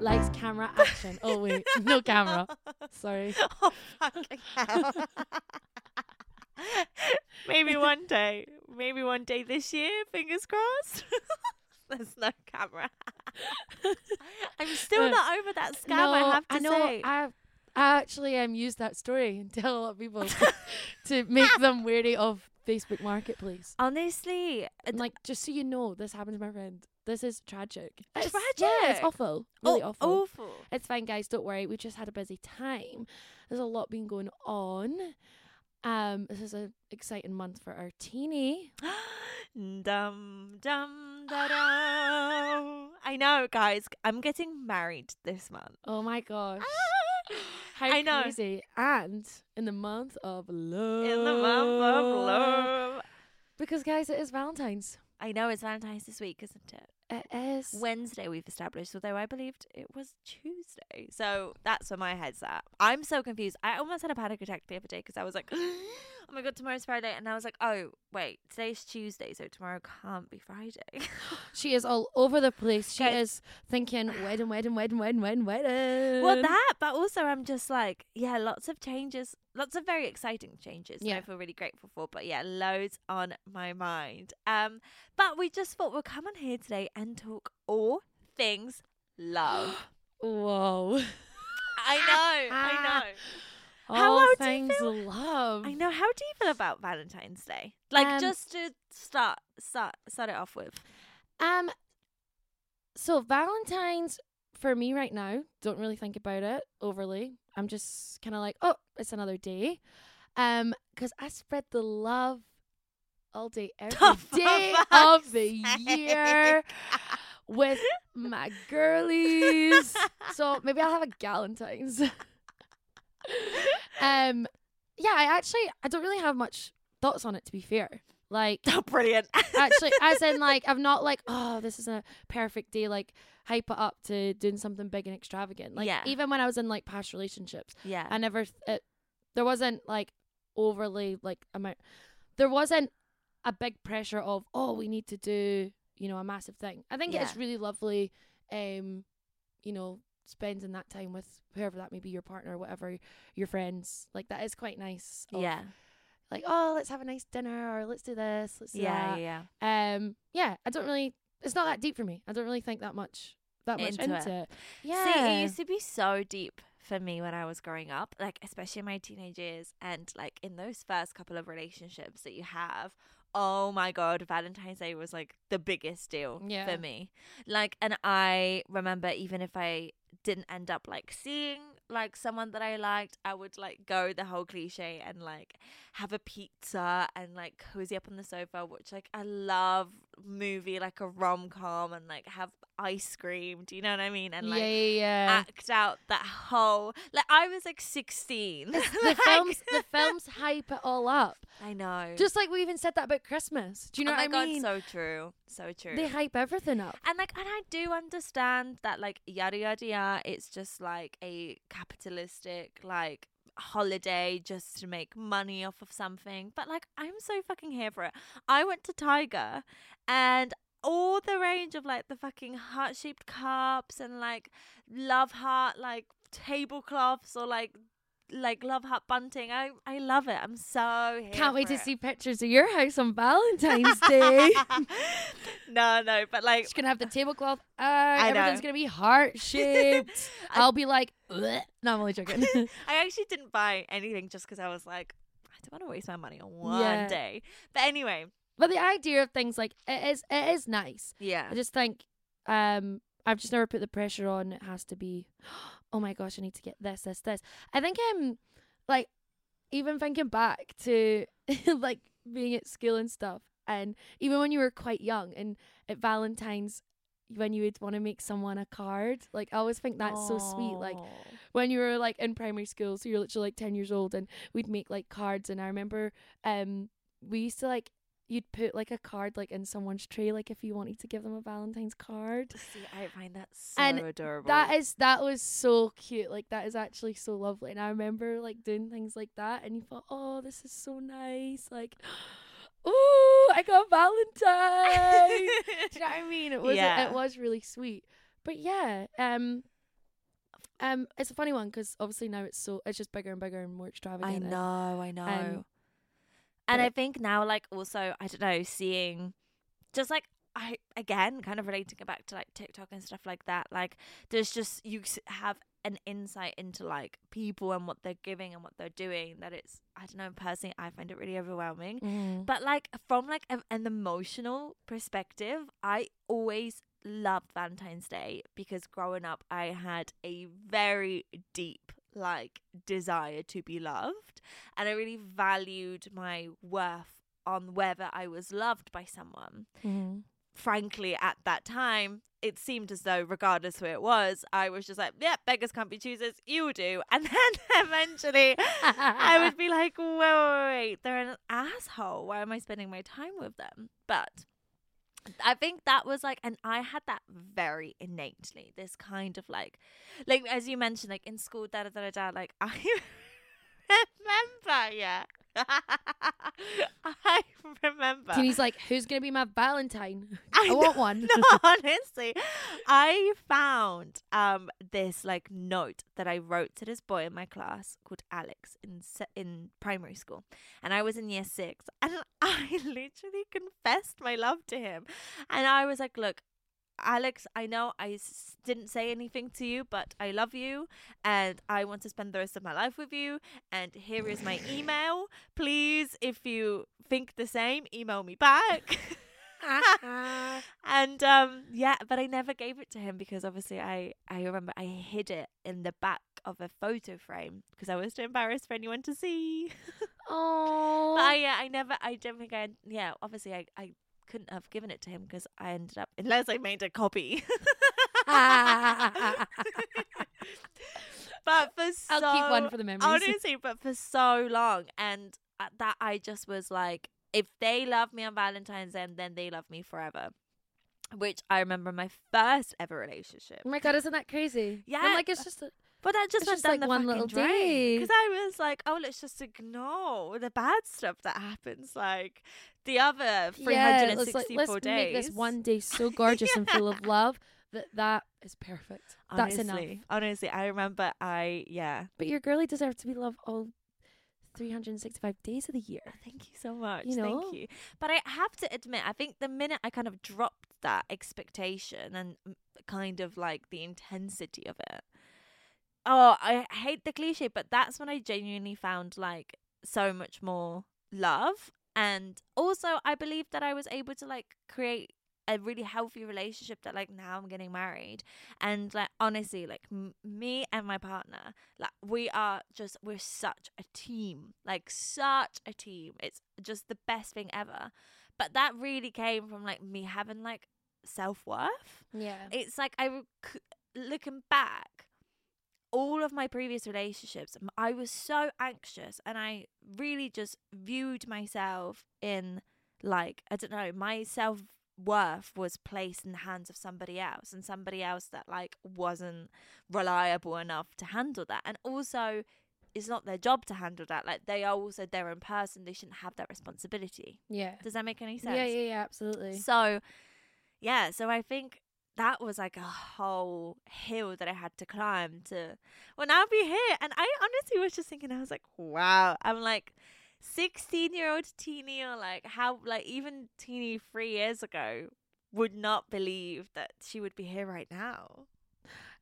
Likes camera action. Oh wait, no camera. Sorry. oh, fucking hell. maybe one day. Maybe one day this year, fingers crossed. There's no camera. I'm still Uh, not over that scam, no, I have to I know. say. I I actually um used that story and tell a lot of people to make them wary of Facebook Marketplace. Honestly, And like, just so you know, this happened to my friend. This is tragic. It's- Yeah, Tragic? it's awful. Really oh, awful. awful. It's fine, guys. Don't worry. We just had a busy time. There's a lot been going on. Um, this is an exciting month for our Tini. dum dum da dum. I know, guys. I'm getting married this month. Oh my gosh. How I know. crazy. And in the month of love. In the month of love. Because, guys, it is Valentine's. I know it's Valentine's this week, isn't it? It is. Wednesday we've established, although I believed it was Tuesday. So that's where my head's at. I'm so confused. I almost had a panic attack the other day because I was like, oh my god, tomorrow's Friday. And I was like, oh, wait, today's Tuesday, so tomorrow can't be Friday. She is all over the place. She is thinking wedding, wedding, wedding, wedding, wedding, wedding. well, that, but also I'm just like, yeah, lots of changes, lots of very exciting changes. Yeah. I feel really grateful for, but yeah, loads on my mind. Um, But we just thought we'll come on here today and talk all things love. Whoa. I know, I know. How All do you things feel? love. I know. How do you feel about Valentine's Day? Like Um, just to start start start it off with. Um, so Valentine's for me right now, don't really think about it overly. I'm just kind of like, oh, it's another day. Um, because I spread the love all day, every day fuck's of the year with my girlies. so maybe I'll have a Galentine's. Um, yeah, I actually I don't really have much thoughts on it to be fair. Like Oh, brilliant. actually as in like I'm not like oh this is a perfect day like hype it up to doing something big and extravagant like Yeah. even when I was in like past relationships yeah. I never th- it, there wasn't like overly like amount there wasn't a big pressure of oh we need to do you know a massive thing I think it's really lovely um you know spending that time with whoever that may be your partner or whatever your friends like that is quite nice of, yeah. like oh let's have a nice dinner or let's do this let's do Yeah. that Yeah. Yeah. um yeah i don't really it's not that deep for me i don't really think that much that much Into into, it. it. yeah See, it used to be so deep for me when I was growing up, like especially in my teenage years and like in those first couple of relationships that you have. Oh my god, Valentine's Day was like the biggest deal Yeah. for me. Like and I remember even if I didn't end up like seeing like someone that I liked, I would like go the whole cliche and like have a pizza and like cozy up on the sofa, which like I love movie, like a rom com and like have ice cream. Do you know what I mean? And like yeah yeah, yeah. act out that whole like I was like sixteen. the Like, films the films hype it all up I know. just like we even said that about christmas do you know oh what i mean God, so true. So true. they hype everything up and like and I do understand that like yada yada yada it's just like a capitalistic like holiday just to make money off of something. But like I'm so fucking here for it. I went to Tiger and all the range of like the fucking heart shaped cups and like love heart like tablecloths or like like love heart bunting. I I love it. I'm so can't wait to it. see pictures of your house on valentine's day no, no, but like she's gonna have the tablecloth. Uh, know. everything's gonna be heart shaped. I'll be like, "Bleh." no, I'm only joking. I actually didn't buy anything just because I was like, I don't want to waste my money on one Yeah. day. But anyway, but the idea of things like it is, it is nice. yeah, I just think, um, I've just never put the pressure on. It has to be, oh my gosh, I need to get this, this, this. I think um, like, even thinking back to like being at school and stuff, and even when you were quite young and at Valentine's. When you would want to make someone a card, like I always think that's so sweet. Like when you were like in primary school, so you're literally like ten years old, and we'd make like cards. And I remember, um, we used to like you'd put like a card like in someone's tray, like if you wanted to give them a Valentine's card. See, I find that so And adorable. That is that was so cute. Like that is actually so lovely. And I remember like doing things like that, and you thought, oh, this is so nice. Like, oh, I got Valentine's. Do you know what I mean? It was Yeah. it was really sweet. But yeah, um, Um, it's a funny one because obviously now it's so it's just bigger and bigger and more extravagant. I know, I know. Um, and I think now, like, also, I don't know, seeing just like, I again kind of relating it back to like TikTok and stuff like that. Like, there's just, you have an insight into like people and what they're giving and what they're doing that it's, I don't know, personally, I find it really overwhelming. Mhm. But like from like a, an emotional perspective, I always loved Valentine's Day because growing up I had a very deep like desire to be loved and I really valued my worth on whether I was loved by someone. Mhm. Frankly, at that time, it seemed as though, regardless who it was, I was just like, yeah, beggars can't be choosers, you do. And then eventually I would be like, wait, wait, wait, they're an asshole. Why am I spending my time with them? But I think that was like, and I had that very innately. This kind of like, like as you mentioned, like in school, da da da da. Like I remember, yeah, I remember. He's like, "Who's gonna be my Valentine? I I want one." no, honestly, I found um this like note that I wrote to this boy in my class called Alex in in primary school, and I was in year six, and I literally confessed my love to him, and I was like, "Look." Alex, I know I s- didn't say anything to you, but I love you and I want to spend the rest of my life with you. And here is my email. Please, if you think the same, email me back. and um yeah but i never gave it to him because obviously i i remember i hid it in the back of a photo frame because i was too embarrassed for anyone to see Oh. but I, yeah i never i don't think i yeah obviously i i couldn't have given it to him because i ended up unless i made a copy but for so I'll keep one for the memories. honestly but for so long and at that i just was like if they love me on valentine's day then they love me forever which i remember my first ever relationship oh my god, isn't that crazy? Yeah. I'm like, it's just a, but that just It's went just down like the one fucking little drain day. because I was like, oh, let's just ignore the bad stuff that happens, like the other three yeah. Let's, like, let's days. make this one day so gorgeous and full of love that that is perfect. That's enough. honestly, honestly, I remember I yeah. But your girlie deserves to be loved all 365 days of the year. Thank you so much. You know? Thank you. But I have to admit, I think the minute I kind of dropped that expectation and mm, kind of like the intensity of it, oh, I hate the cliche, but that's when I genuinely found like so much more love. And also, I believe that I was able to like create a really healthy relationship that like now I'm getting married and like honestly like m- me and my partner like we are just we're such a team like such a team it's just the best thing ever but that really came from like me having like self-worth Yeah. it's like I rec- looking back all of my previous relationships I was so anxious and I really just viewed myself in like I don't know my self worth was placed in the hands of somebody else and somebody else that like wasn't reliable enough to handle that and also it's not their job to handle that like they are also their own person they shouldn't have that responsibility Yeah. does that make any sense Yeah, yeah, yeah, absolutely. so, yeah, so I think that was like a whole hill that I had to climb to, well, now I'll be here. And I honestly was just thinking, I was like, wow, I'm like 16 year old Tini, or like how, like even Tini three years ago would not believe that she would be here right now.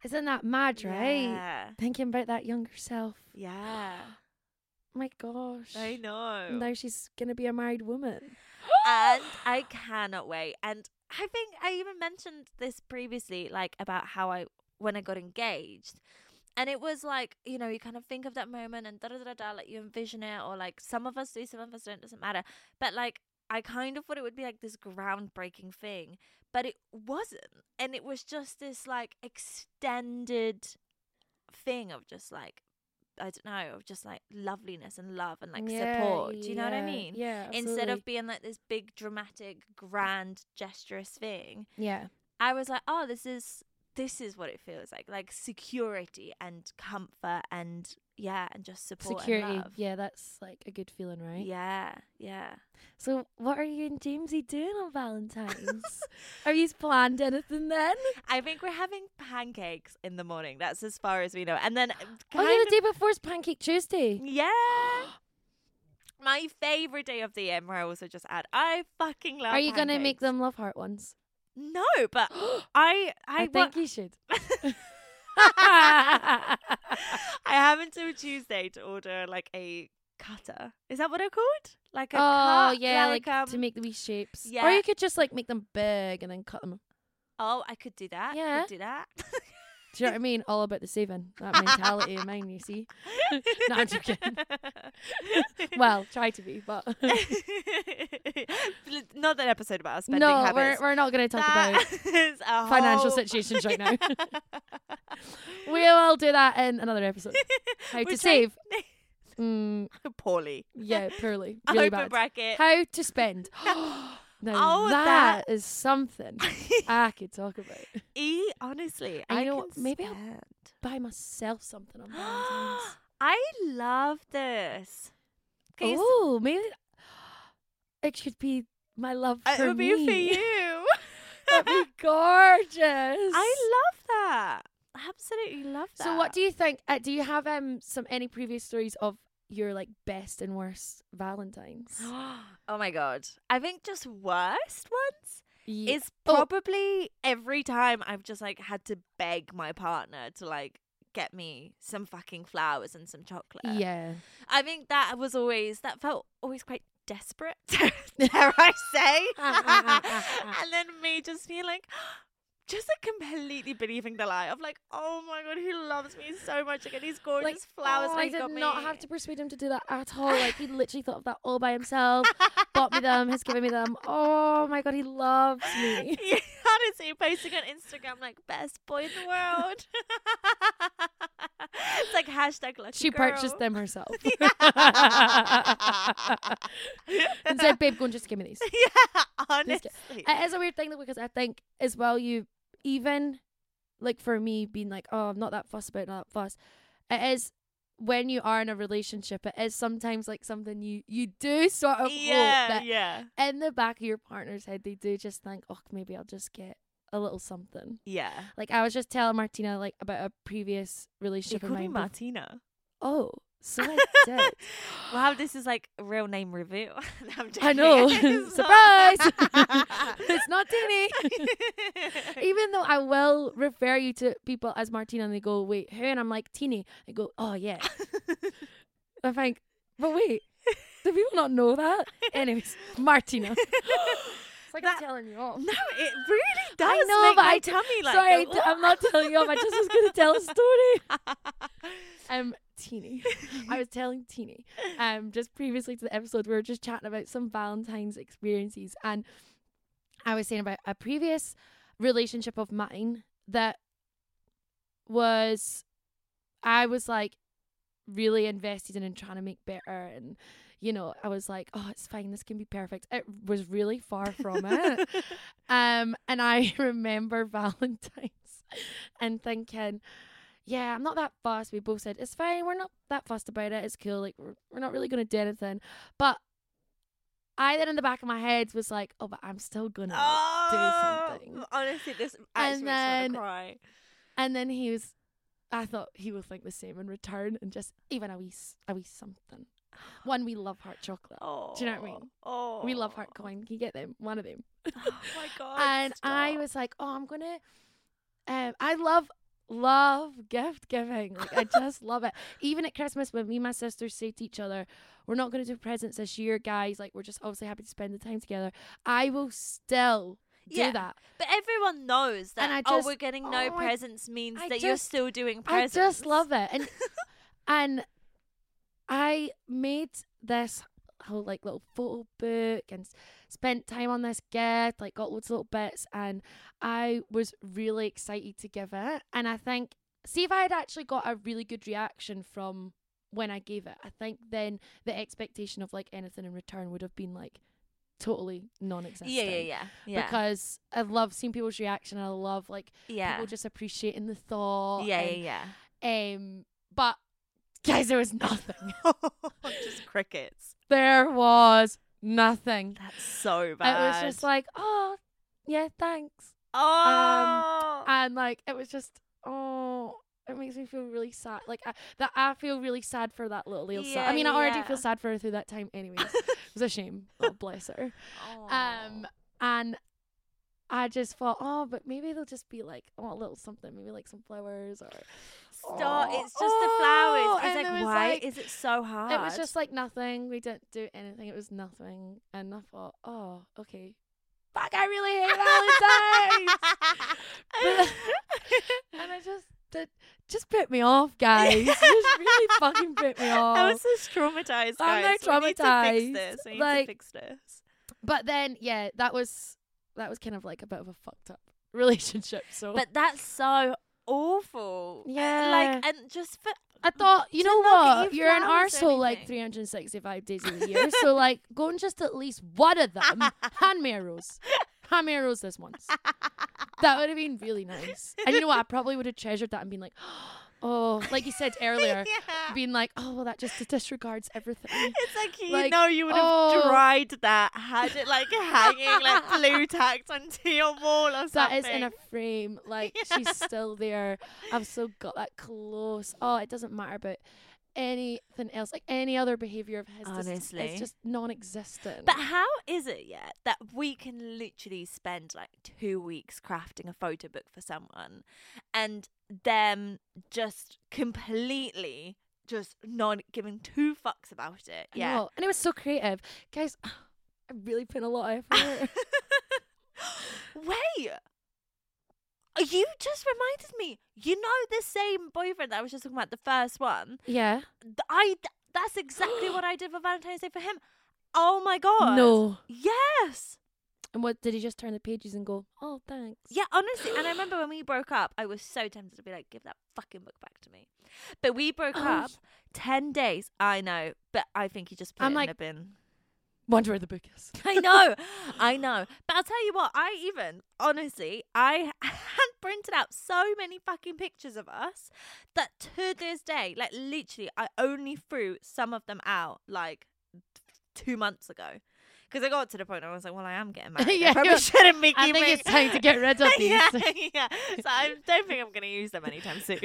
Isn't that mad, right? Yeah. Thinking about that younger self. Yeah. My gosh. I know. Now she's gonna be a married woman. and I cannot wait. And I think I even mentioned this previously, like about how I when I got engaged. And it was like, you know, you kind of think of that moment and da da da da, like you envision it, or like some of us do, some of us don't, doesn't matter. But like, I kind of thought it would be like this groundbreaking thing, but it wasn't. And it was just this like extended thing of just like, I don't know, of just like loveliness and love and like Yeah, support. Do you know what I mean? Yeah. instead of being like this big dramatic grand gesturous thing yeah. i was like oh this is this is what it feels like like security and comfort and yeah, and just support Security. and love. Yeah, that's like a good feeling, right? Yeah, yeah. So, what are you and Jamesy doing on Valentine's? are you planned anything then? I think we're having pancakes in the morning. That's as far as we know. And then Oh, yeah, the day before is Pancake Tuesday. Yeah. My favorite day of the year, where I also just add, I fucking love. Are you gonna make them love heart ones? No, but I, I, I, think you should. I have until Tuesday to order like a cutter. Is that what they're called? Like a oh cut, yeah, like, um, to make the wee shapes. Yeah. Or you could just like make them big and then cut them. Oh, I could do that. Yeah. could do that. Do you know what I mean? All about the saving. That mentality of mine, you see. No, I'm joking. Well, try to be, but not that episode about us spending no, we're we're not going to talk That about financial whole- situations right now. we will do that in another episode. How We're to trying- save? Mm, poorly. yeah, poorly, really Open bad. bracket. How to spend? now Oh, that that- is something I could talk about. E, honestly, And I you know what? Maybe I'll- Buy myself something on Valentine's. I love this. Oh, maybe it should be my love it for would me. be for you. That'd be gorgeous. I love that. Absolutely love that. So, what do you think? Uh, do you have um some any previous stories of your like best and worst Valentines? oh my god. I think just worst ones Ye- is Oh. probably every time I've just like had to beg my partner to like get me some fucking flowers and some chocolate. yeah. I think that was always that felt always quite desperate, dare I say. and then me just being like just like completely believing the lie of like, oh my god, he loves me so much. Like, and these gorgeous Like flowers oh, I did got me. not have to persuade him to do that at all. Like he literally thought of that all by himself. bought me them. Has given me them. Oh my god, he loves me. Yeah, honestly, posting on Instagram like best boy in the world. it's like hashtag lucky She girl. purchased them herself and said, "Babe, go and just give me these." yeah, honestly. It is a weird thing though because I think as well you even like for me being like oh I'm not that fussed about not that fussed. It is when you are in a relationship. It is sometimes like something you you do sort of yeah, that yeah, in the back of your partner's head they do just think oh maybe I'll just get a little something. yeah. Like I was just telling Martina like about a previous relationship of called me mine. Martina. oh, so I did. Wow, this is like a real name review. I'm I know. It's Surprise! not. it's not Tini. Even though I will refer you to people as Martina and they go, wait, who? And I'm like, Tini. They go, oh, yeah. I think, but wait, do people not know that? Anyways, Martina. Like That- I'm telling you off. no, it really does. I know, make but my I- tummy like. Sorry, go, I'm not telling you off. I just was going to tell a story. Um, Tini. I was telling Tini, um, just previously to the episode, we were just chatting about some Valentine's experiences, and I was saying about a previous relationship of mine that was, I was like really invested in and trying to make better, and you know, I was like, oh, it's fine, this can be perfect. It was really far from it. Um, and I remember Valentine's and thinking, yeah, I'm not that fussed. We both said it's fine. We're not that fussed about it. It's cool. Like we're, we're not really gonna do anything. But I then in the back of my head was like, oh, but I'm still gonna. oh, something. Honestly, this actually makes then- me cry. And then he was, I thought he would think the same in return, and just even a wee a wee something. One we love heart chocolate. Oh, Do you know what I mean? Oh, We love heart coin. Can you get them? One of them. Oh my god! and I was like, oh, I'm gonna. Um, I love love gift giving. Like I just love it. Even at Christmas, when me and my sisters say to each other, "We're not gonna do presents this year, guys. Like we're just obviously happy to spend the time together." I will still do Yeah. that. But everyone knows that. And I oh, we're getting no oh, presents means I that you're still doing presents. I just love it, and and I made this whole like little photo book and spent time on this gift, like got loads of little bits, and I was really excited to give it. And I think, see if I had actually got a really good reaction from when I gave it, I think then the expectation of like anything in return would have been like totally non-existent. Yeah, yeah, yeah, yeah. Because I love seeing people's reaction. and I love like yeah, people just appreciating the thought. yeah, and yeah, yeah. um, but Guys, there was nothing. just crickets. there was nothing. That's so bad. It was just like, oh, yeah, thanks. oh. And like, it was just, oh, it makes me feel really sad. Like, I, that I feel really sad for that little Ailsa. Yeah, I mean, I already yeah. feel sad for her through that time, anyways. it was a shame. Oh, bless her. Um, and I just thought, oh, but maybe they'll just be like, oh, a little something, maybe like some flowers or. Stop. Oh, It's just the flowers. oh, It's and like, was why like- is it so hard? It was just like nothing. We didn't do anything. It was nothing. And I thought, oh, okay. Fuck, I really hate Valentine's. But- and I just did, just put me off, guys. It just really fucking put me off. I was just traumatized, Guys. I'm guys. now We need to traumatized. fix this. We need Like- to fix this. but then, yeah, that was that was kind of like a bit of a fucked up relationship. So But that's so awful. Yeah. Like, and just for I thought, you know what? you You're an arsehole like 365 days of the year. so, like, go and just at least one of them. Hand me a rose. Hand me a rose this once. That would have been really nice. And you know what? I probably would have treasured that and been like, oh, like you said earlier, yeah. being like, oh, well, that just disregards everything. It's like you Like, know you would have oh. dried that, had it like hanging like blue tacked onto your wall or something. That is in a frame. Like, Yeah. she's still there. I've still got that close. Oh, it doesn't matter about anything else. Like, any other behavior of his. just- Honestly. it's just non existent. But how is it yet that we can literally spend like two weeks crafting a photo book for someone and them just completely just not giving two fucks about it? Yeah. And it was so creative. Guys, I really put a lot of effort. Wait. Oh, you just reminded me. You know the same boyfriend that I was just talking about, the first one. yeah. Th- I th- that's exactly what I did for Valentine's Day for him. Oh my god. No. Yes. And what did he just turn the pages and go, oh, thanks? Yeah, honestly, and I remember when we broke up, I was so tempted to be like, "Give that fucking book back to me." But we broke Oh, up ten days. I know, but I think he just put I'm it like- in a bin. Wonder where the book is. I know, I know. But I'll tell you what, I even honestly, I had printed out so many fucking pictures of us that to this day, like literally, I only threw some of them out like two months ago. Because I got to the point where I was like, well, I am getting married. Yeah, I probably shouldn't be I keeping. think it's time to get rid of these. yeah, yeah. So I don't think I'm going to use them anytime soon.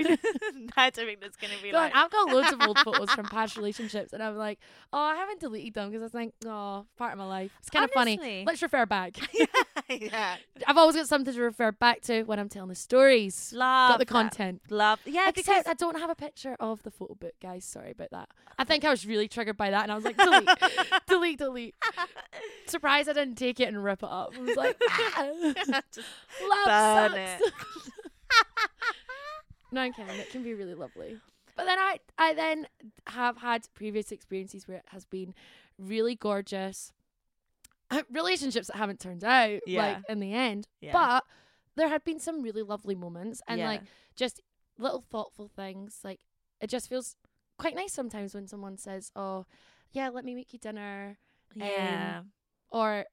I don't think that's going to be Go like. I've got loads of old photos from past relationships, and I'm like, oh, I haven't deleted them because I think, oh, part of my life. It's kind of funny. Let's refer back. yeah. I've always got something to refer back to when I'm telling the stories. Love got the that. content. Love. Yeah, because Except I don't have a picture of the photo book, guys. Sorry about that. I think I was really triggered by that, and I was like, delete, delete, delete. Surprised I didn't take it and rip it up. I was like, ah, Just love sucks. no, I'm kidding. It can be really lovely. But then I, I then have had previous experiences where it has been really gorgeous. Relationships that haven't turned out, Yeah. like in the end. Yeah. But there had been some really lovely moments, and Yeah. like just little thoughtful things. Like it just feels quite nice sometimes when someone says, "Oh, yeah, let me make you dinner," Yeah. Um, or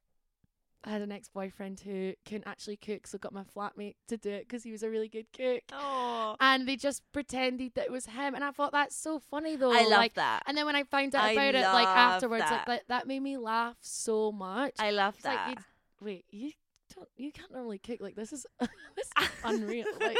I had an ex-boyfriend who couldn't actually cook, so got my flatmate to do it because he was a really good cook. oh. And they just pretended that it was him, and I thought that's so funny though. I love like, that. And then when I found out I about it, like afterwards, like that. that, that made me laugh so much. I love It's like, that. you'd- wait, you don't, you can't normally cook like this is this is unreal. Like,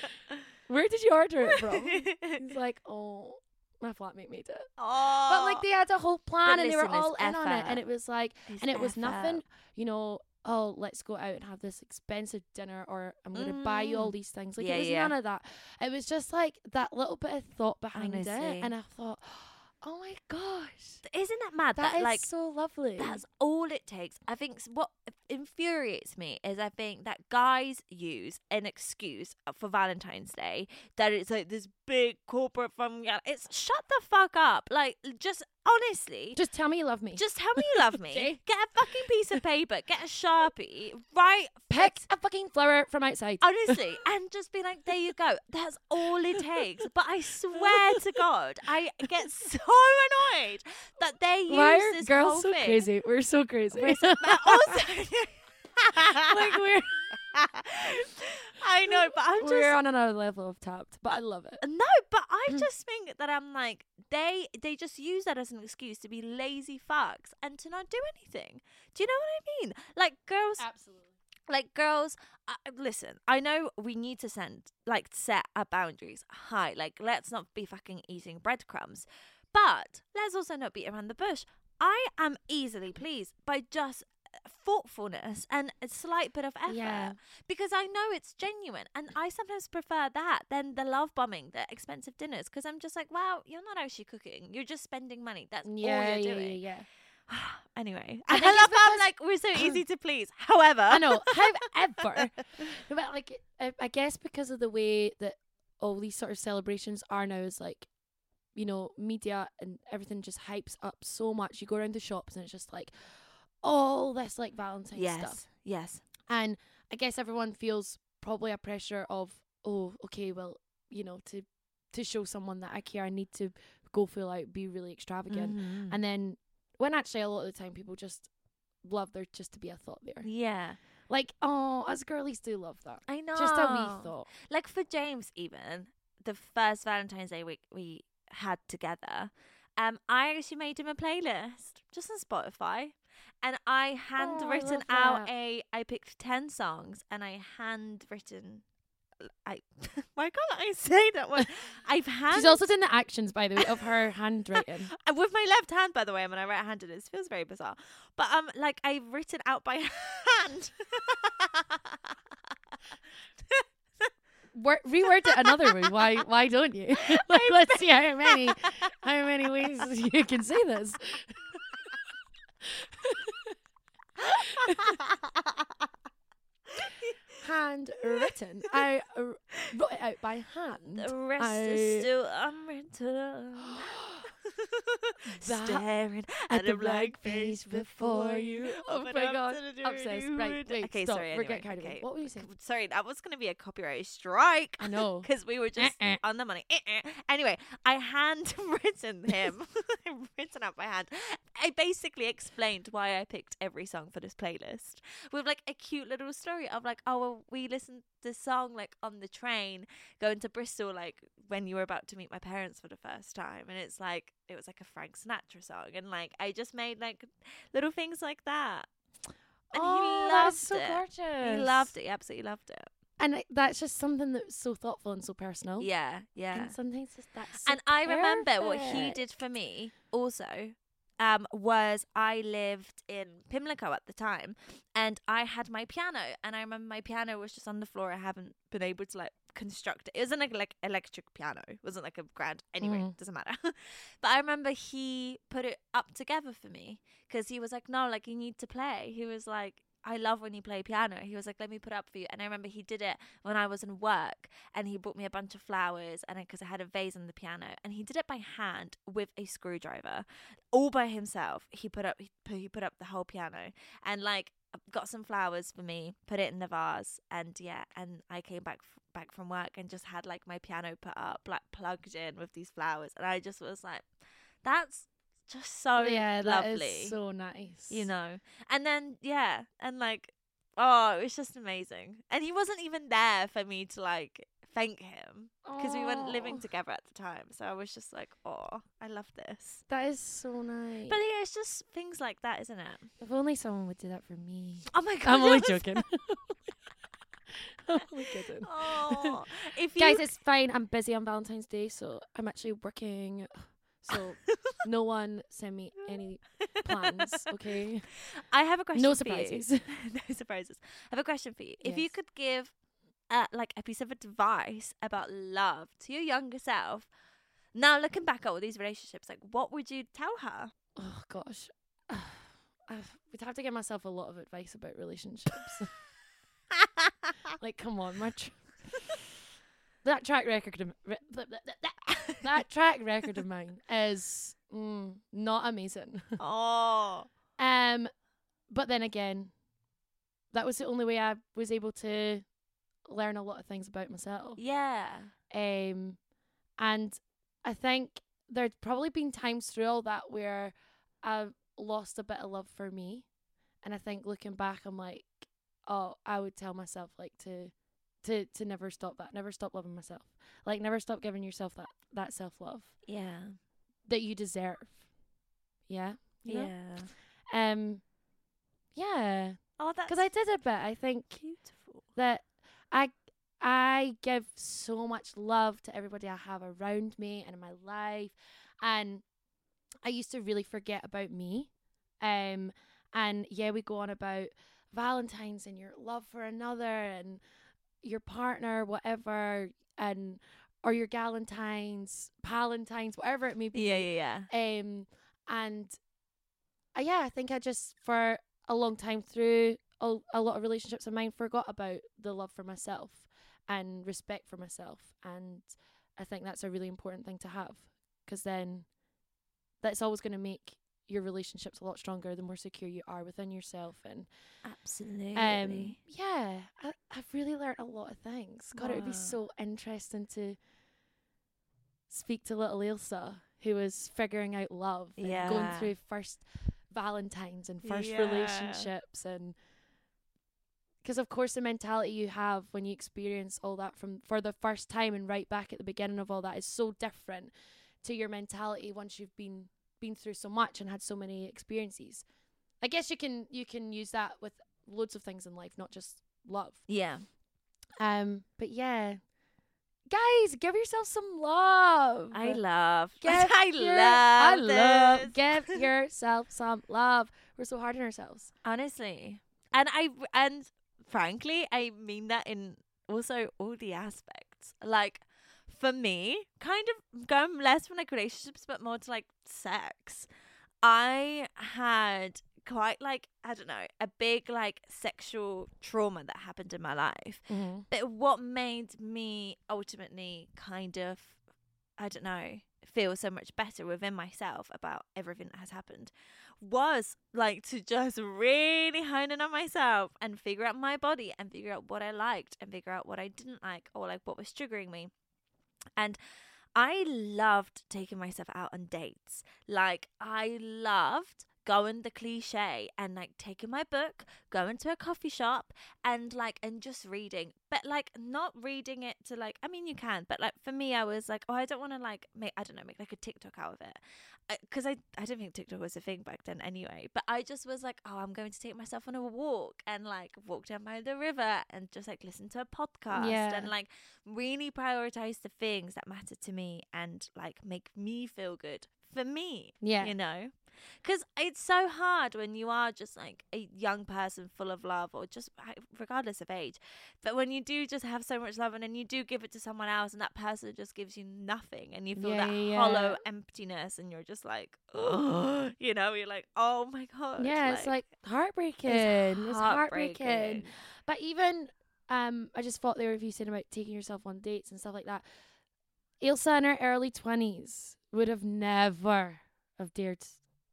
where did you order it from? He's like, oh, my flatmate made it. oh. But like they had a whole plan and they were all in on it, and it was like, It's and it was nothing, you know. Oh, let's go out and have this expensive dinner, or I'm going to buy you all Mm. these things. Like Yeah, it was yeah. none of that. It was just like that little bit of thought behind Honestly. it, and I thought, oh my gosh, Isn't that mad? that that is like so lovely. That's all it takes. I think what infuriates me is I think that guys use an excuse uh, for Valentine's Day that it's like this big corporate fun. It's shut the fuck up. Like just honestly, just tell me you love me. just tell me you love me. Get a fucking piece of paper. Get a sharpie. Write. pick a fucking flower from outside. Honestly, and just be like, there you go. That's all it takes. But I swear to God, I get so annoyed that they use Why are this girls whole so thing. crazy? We're so crazy. But also, like we're I I know, but I'm just We're on another level of tapped, but I love it. no, but I Mm. just think that I'm like they they just use that as an excuse to be lazy fucks and to not do anything. Do you know what I mean? Like girls Absolutely. like girls uh, listen i know we need to send like set our boundaries high like let's not be fucking eating breadcrumbs but let's also not beat around the bush i am easily pleased by just thoughtfulness and a slight bit of effort Yeah. because i know it's genuine and i sometimes prefer that than the love bombing the expensive dinners because i'm just like wow you're not actually cooking you're just spending money that's Yeah, all you're yeah, doing yeah. anyway I i, love how I'm like we're so easy to please however I know. However, but like I, I guess because of the way that all these sort of celebrations are now is like, you know, media and everything just hypes up so much. You go around the shops and it's just like all this like Valentine's yes stuff. yes And I guess everyone feels probably a pressure of, oh, okay, well, you know, to to show someone that I care, I need to go full out, be really extravagant. Mhm. And then when actually a lot of the time people just love there just to be a thought there. yeah, Like, oh, us girlies do love that. I know. Just a wee thought. Like for James, even the first Valentine's Day week we had together, um, I actually made him a playlist just on Spotify, and I handwritten love out a. I picked ten songs, and I handwritten. I why can't I say that one? I've hand She's also done the actions, by the way, of her handwriting. and with my left hand, by the way, I'm on a right-handed. It feels very bizarre, but um, like I've written out by hand. Wor- reword it another way. Why? Why don't you? like, let's see how many, how many ways you can say this. Handwritten. I uh, wrote it out by hand. The rest I- is still unwritten. Staring at at the blank face before you. Oh my god. Obsessed. Right. Wait. Okay, stop. sorry. We're anyway, getting okay. What were you saying? Sorry, that was going to be a copyright strike. I know. Because we were just Eh-eh. on the money. Eh-eh. Anyway, I handwritten him, I written out by hand. I basically explained why I picked every song for this playlist with like a cute little story of like, oh, well, we listened to this song like on the train going to Bristol, like when you were about to meet my parents for the first time, and it's like it was like a Frank Sinatra song, and like I just made like little things like that. And oh, he loved so it. gorgeous. He loved it. He absolutely loved it. and that's just something that's so thoughtful and so personal. Yeah, yeah. And sometimes that's so and I remember what he did for me also um, was I lived in Pimlico at the time and I had my piano and I remember my piano was just on the floor. I haven't been able to like construct it. It wasn't like, like electric piano. It wasn't like a grand anyway, Mm. doesn't matter. but I remember he put it up together for me because he was like, No, like you need to play. He was like I love when you play piano. He was like, "Let me put up for you." And I remember he did it when I was in work, and he brought me a bunch of flowers, and because I had a vase on the piano, and he did it by hand with a screwdriver, all by himself. He put up he put, he put up the whole piano, and like got some flowers for me, put it in the vase, and yeah, and I came back back from work and just had like my piano put up, like plugged in with these flowers, and I just was like, "That's just so yeah, that is lovely." so nice. you know. And then yeah, and like oh, it was just amazing. And he wasn't even there for me to like thank him because we weren't living oh. together at the time. So I was just like, oh, I love this. That is so nice. But yeah, it's just things like that, isn't it? if only someone would do that for me. Oh my god, I'm only joking. I'm only kidding. Oh, if you Guys, it's fine. I'm busy on Valentine's Day, so I'm actually working. So no one send me any plans, okay? I have a question. No for you. surprises. no surprises. I have a question for you. If you could give, uh, like a piece of advice about love to your younger self, now looking back at all these relationships, like what would you tell her? Oh gosh, I would have to give myself a lot of advice about relationships. like, come on, my tr- that track record of re- that track record of mine is mm, not amazing. oh, Um, but then again, that was the only way I was able to learn a lot of things about myself. yeah. Um, and I think there'd probably been times through all that where I've lost a bit of love for me, and I think looking back, I'm like, oh, I would tell myself like to to to never stop that. Never stop loving myself. Like never stop giving yourself that that self love Yeah. that you deserve. Yeah. You know? Yeah. Um. Yeah. Oh, that's Because I did a bit. I think beautiful. that I I give so much love to everybody I have around me and in my life and I used to really forget about me um and yeah we go on about valentines and your love for another and your partner whatever and or your galentines palantines whatever it may be Yeah, yeah, yeah. um, and uh, yeah, I think I just for a long time through a, a lot of relationships of mine forgot about the love for myself and respect for myself, and I think that's a really important thing to have because then that's always going to make your relationships a lot stronger the more secure you are within yourself and Absolutely. um yeah I, I've really learned a lot of things god it would be so interesting to speak to little Ailsa who was figuring out love and going through first valentines and first Yeah. relationships and because of course the mentality you have when you experience all that from for the first time and right back at the beginning of all that is so different to your mentality once you've been been through so much and had so many experiences i guess you can you can use that with loads of things in life not just love yeah. um but yeah guys give yourself some love I love. Give I your- love. I love. this. Give yourself some love. We're so hard on ourselves. honestly and i and frankly i mean that in also all the aspects like for me kind of going less from like relationships but more to like sex. I had quite like i don't know a big like sexual trauma that happened in my life. Mm-hmm. but what made me ultimately kind of i don't know feel so much better within myself about everything that has happened was like to just really hone in on myself and figure out my body and figure out what i liked and figure out what i didn't like or like what was triggering me and I loved taking myself out on dates. Like I loved going the cliche and like taking my book, going to a coffee shop and like and just reading. But like not reading it to like I mean you can, but like for me I was like, oh I don't want to like make I don't know, make like a TikTok out of it. Because I, I don't think TikTok was a thing back then anyway. But I just was like, oh, I'm going to take myself on a walk and like walk down by the river and just like listen to a podcast Yeah. and like really prioritize the things that matter to me and like make me feel good for me Yeah. you know because it's so hard when you are just like a young person full of love or just regardless of age but when you do just have so much love and then you do give it to someone else and that person just gives you nothing and you feel Yeah, that yeah, hollow emptiness and you're just like oh you know you're like oh my god yeah, it's like heartbreaking. it's It's heartbreaking. heartbreaking. But even um, I just thought there if you said about taking yourself on dates and stuff like that. Ailsa in her early twenties would have never have dared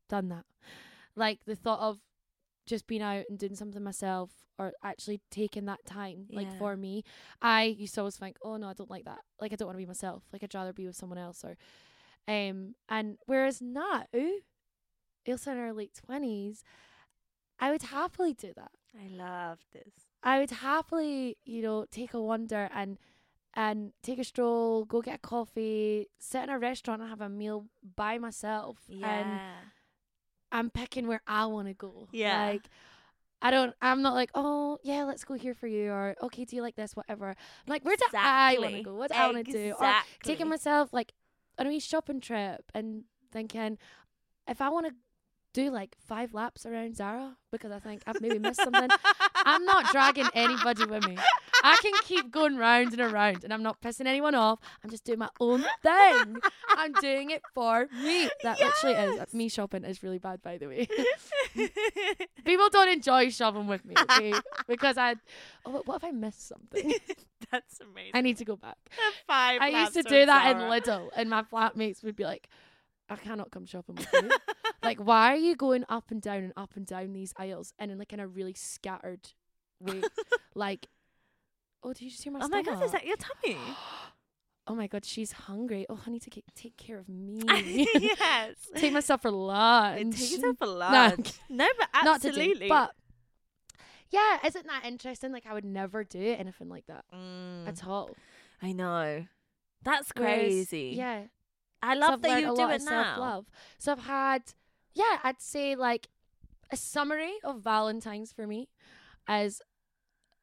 done that. Like the thought of just being out and doing something myself or actually taking that time. Like for me, I used to always think, oh no, I don't like that. Like I don't want to be myself. Like I'd rather be with someone else or, um, and whereas now, Ailsa in her late twenties, I would happily do that. i love this I would happily, you know, take a wander and and take a stroll, go get a coffee, sit in a restaurant and have a meal by myself. And yeah I'm picking where I want to go. Yeah. Like I don't I'm not like, "Oh, yeah, let's go here for you," or "Okay, do you like this?" whatever. I'm like, "Where do I want to go? What do I want to do?" Or Exactly. taking myself like on a wee shopping trip and thinking if I want to do like five laps around Zara because I think I've maybe missed something. I'm not dragging anybody with me. I can keep going round and around and I'm not pissing anyone off. I'm just doing my own thing. I'm doing it for me. That literally is. Yes. Me shopping is really bad, by the way. People don't enjoy shopping with me, okay? because I, oh, what if I missed something? That's amazing. I need to go back. Five I used to do that in. Lidl, and my flatmates would be like, I cannot come shopping with you. like, why are you going up and down and up and down these aisles and in like in a really scattered way? like, oh, did you just hear my oh my god, is that your tummy? Oh my god, she's hungry. Oh, honey, need to ke- take care of me. yes. take myself for lunch. Take yourself for lunch. No, but Not today, absolutely. but yeah, isn't that interesting? Like I would never do anything like that Mm, at all. I know. That's Whereas, crazy. Yeah. I love I've that you do it now. self-love. So I've had, yeah, I'd say like a summary of Valentine's for me, as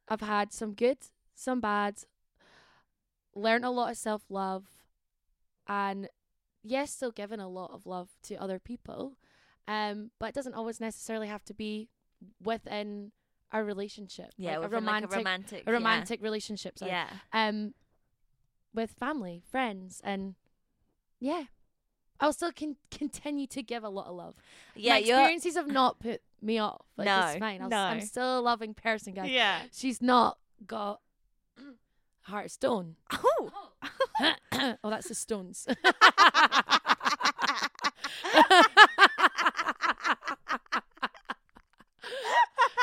I've had some good, some bad, learned a lot of self-love, and yes, still given a lot of love to other people, um, but it doesn't always necessarily have to be within a relationship. Yeah, like a romantic, like a romantic, a romantic relationship. Sorry. Yeah. um with family, friends, and yeah, I'll still con- continue to give a lot of love. Yeah, My experiences have not put me off. Like, No, it's fine. I'll s- I'm still a loving person, guys. Yeah. She's not got heart of stone. Oh. oh, that's the stones.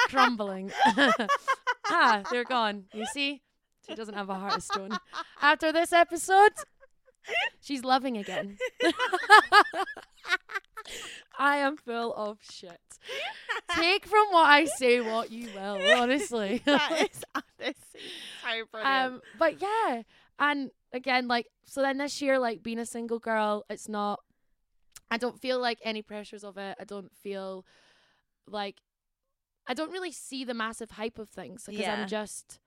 Crumbling. ah, they're gone. You see? She doesn't have a heart of stone. After this episode, she's loving again. I am full of shit. Take from what I say what you will, honestly. that is honestly so brilliant. um, but yeah, and again, like, so then this year, like, being a single girl, it's not. I don't feel like any pressures of it. I don't feel like I don't really see the massive hype of things because Yeah. I'm just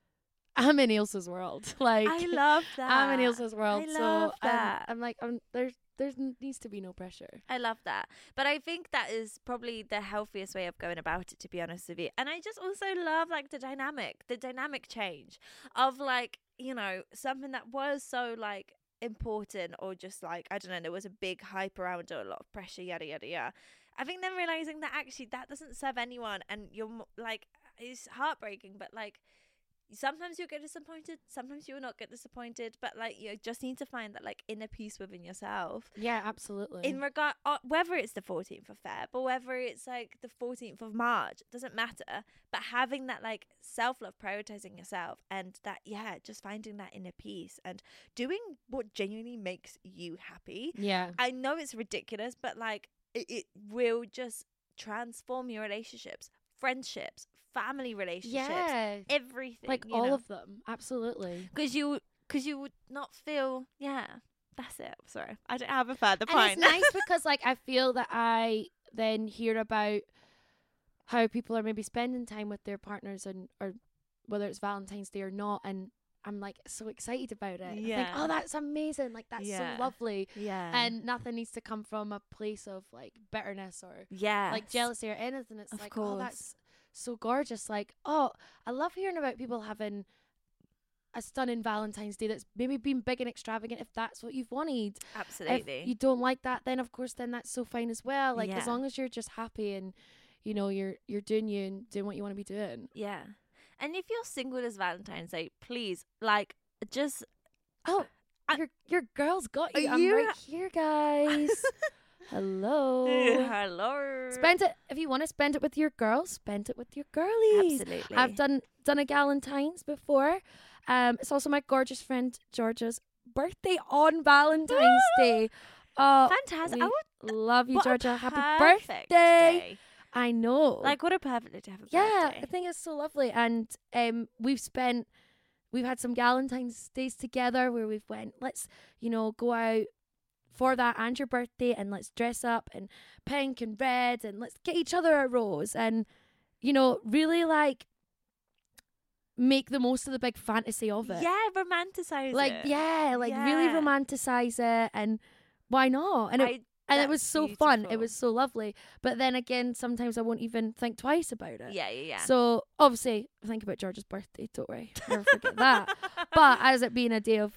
I'm in Ailsa's world. Like I love that. I'm in Ailsa's world, I so love I'm- I'm, like I'm there's there's n- needs to be no pressure. I love that. But I think that is probably the healthiest way of going about it, to be honest with you. And I just also love like the dynamic, the dynamic change of like, you know, something that was so like important or just like, I don't know, there was a big hype around it, a lot of pressure, yada, yada, yada. I think then realizing that actually that doesn't serve anyone and you're like, it's heartbreaking, but like, sometimes you'll get disappointed, sometimes you will not get disappointed, but like, you just need to find that like inner peace within yourself Yeah, absolutely. in regard uh, whether it's the 14th of Feb or whether it's like the 14th of March it doesn't matter but having that like self-love prioritizing yourself and that yeah just finding that inner peace and doing what genuinely makes you happy yeah. I know it's ridiculous but like it, it will just transform your relationships friendships family relationships Yeah. everything Like all know? of them. Absolutely. because you because you would not feel yeah that's it sorry i don't have a further And point it's nice because like I feel that I then hear about how people are maybe spending time with their partners and or whether it's Valentine's Day or not and I'm like so excited about it. Oh, yeah. oh that's amazing. Like that's Yeah. so lovely. yeah And nothing needs to come from a place of like bitterness or yeah like jealousy or anything. It's Of like, oh course. that's so gorgeous. Like, oh, I love hearing about people having a stunning Valentine's Day that's maybe been big and extravagant if that's what you've wanted. absolutely If you don't like that, then of course, then that's so fine as well. Like as long as you're just happy and you know you're you're doing you and doing what you want to be doing. yeah and if you're single this valentine's day please like just Oh, I- your your girl's got you. I'm you- right here, guys. Hello. hello Spend it if you want to spend it with your girls. Spend it with your girlies. absolutely I've done done a Galentine's before. Um, it's also my gorgeous friend Georgia's birthday on Valentine's Day. Oh, fantastic I would love you, Georgia. Happy birthday! day. I know. like what a perfect day to have a yeah, birthday I think it's so lovely, and um, we've spent we've had some Galentine's days together where we've went. Let's you know go out for that and your birthday, and let's dress up in pink and red, and let's get each other a rose, and you know really like make the most of the big fantasy of it. yeah romanticize it. like it. yeah, like really romanticize it, and why not? And it, I, and it was so fun. It was so lovely. But then again, sometimes I won't even think twice about it. yeah yeah yeah So obviously, think about George's birthday. Don't worry, never forget that. But as it being a day of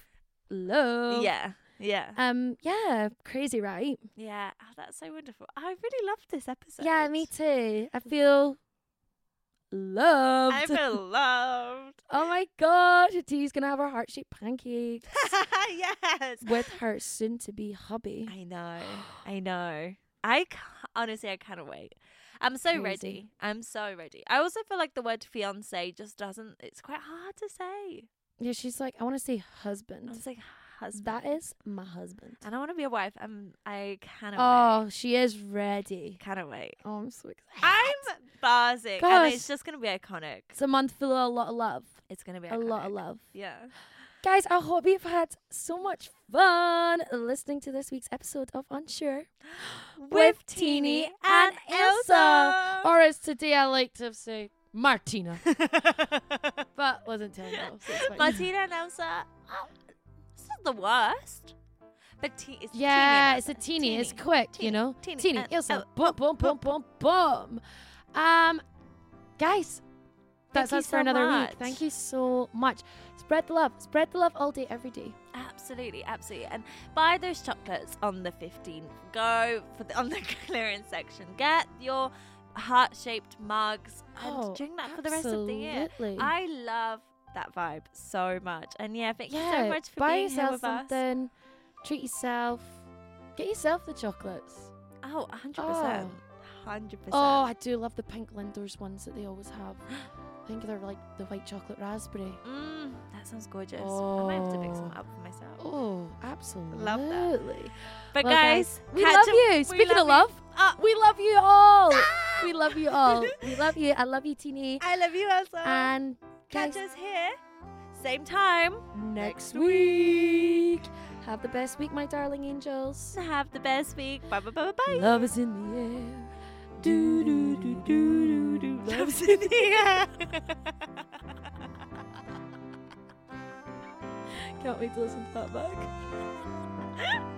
love, yeah yeah um, yeah, crazy, right? yeah oh, that's so wonderful I really loved this episode Yeah, me too. I feel loved. I feel loved oh my gosh, T's gonna have her heart shaped pancakes yes with her soon to be hubby. I know. I know. I honestly, I cannot wait. I'm so Crazy. ready. I'm so ready. I also feel like the word fiance just doesn't. It's quite hard to say. Yeah, she's like, I want to say husband. I was like husband. That is my husband. and I want to be a wife. I'm. I cannot oh, wait. Oh, she is ready. Cannot wait. Oh, I'm so excited. I'm buzzing, Gosh. And it's just gonna be iconic. It's a month full of a lot of love. It's gonna be A lot of love. Yeah. Guys, I hope you've had so much fun listening to this week's episode of Unsure with Tini and Ailsa. Or as today I like to say, Martina. but wasn't telling you. So. Martina and Ailsa. Oh. Oh, the worst. But te- it's Yeah, Tini it's a Ailsa. Tini. It's quick, you know. Tini, Tini, and- Ailsa. oh, Boom, boom, boom, boom, boom. Um, guys, that's us for so another much. week. Thank you so much. Spread the love. Spread the love all day, every day. Absolutely, absolutely. And buy those chocolates on the 15th. Go for the, on the clearance section. Get your heart-shaped mugs and Oh, drink that for the rest of the year. I love that vibe so much. And yeah, thank you so much for being here yourself with us. something. Treat yourself. Get yourself the chocolates. Oh, 100%. Oh. 100%. Oh, I do love the pink Lindors ones that they always have. I think they're like the white chocolate raspberry. Mm, that sounds gorgeous. I might have to pick some Oh. up for myself. Oh, absolutely. Love that. But Well, guys, we love you. we Speaking love of love, Ah. we love you all. we love you all. We love you. I love you, Tini. I love you, also. And Catch us here, same time. next week. Have the best week, my darling angels. Have the best week. Bye bye bye bye bye. Love is in the air. Do do do do do do. Love's in the air. Can't wait to listen to that back.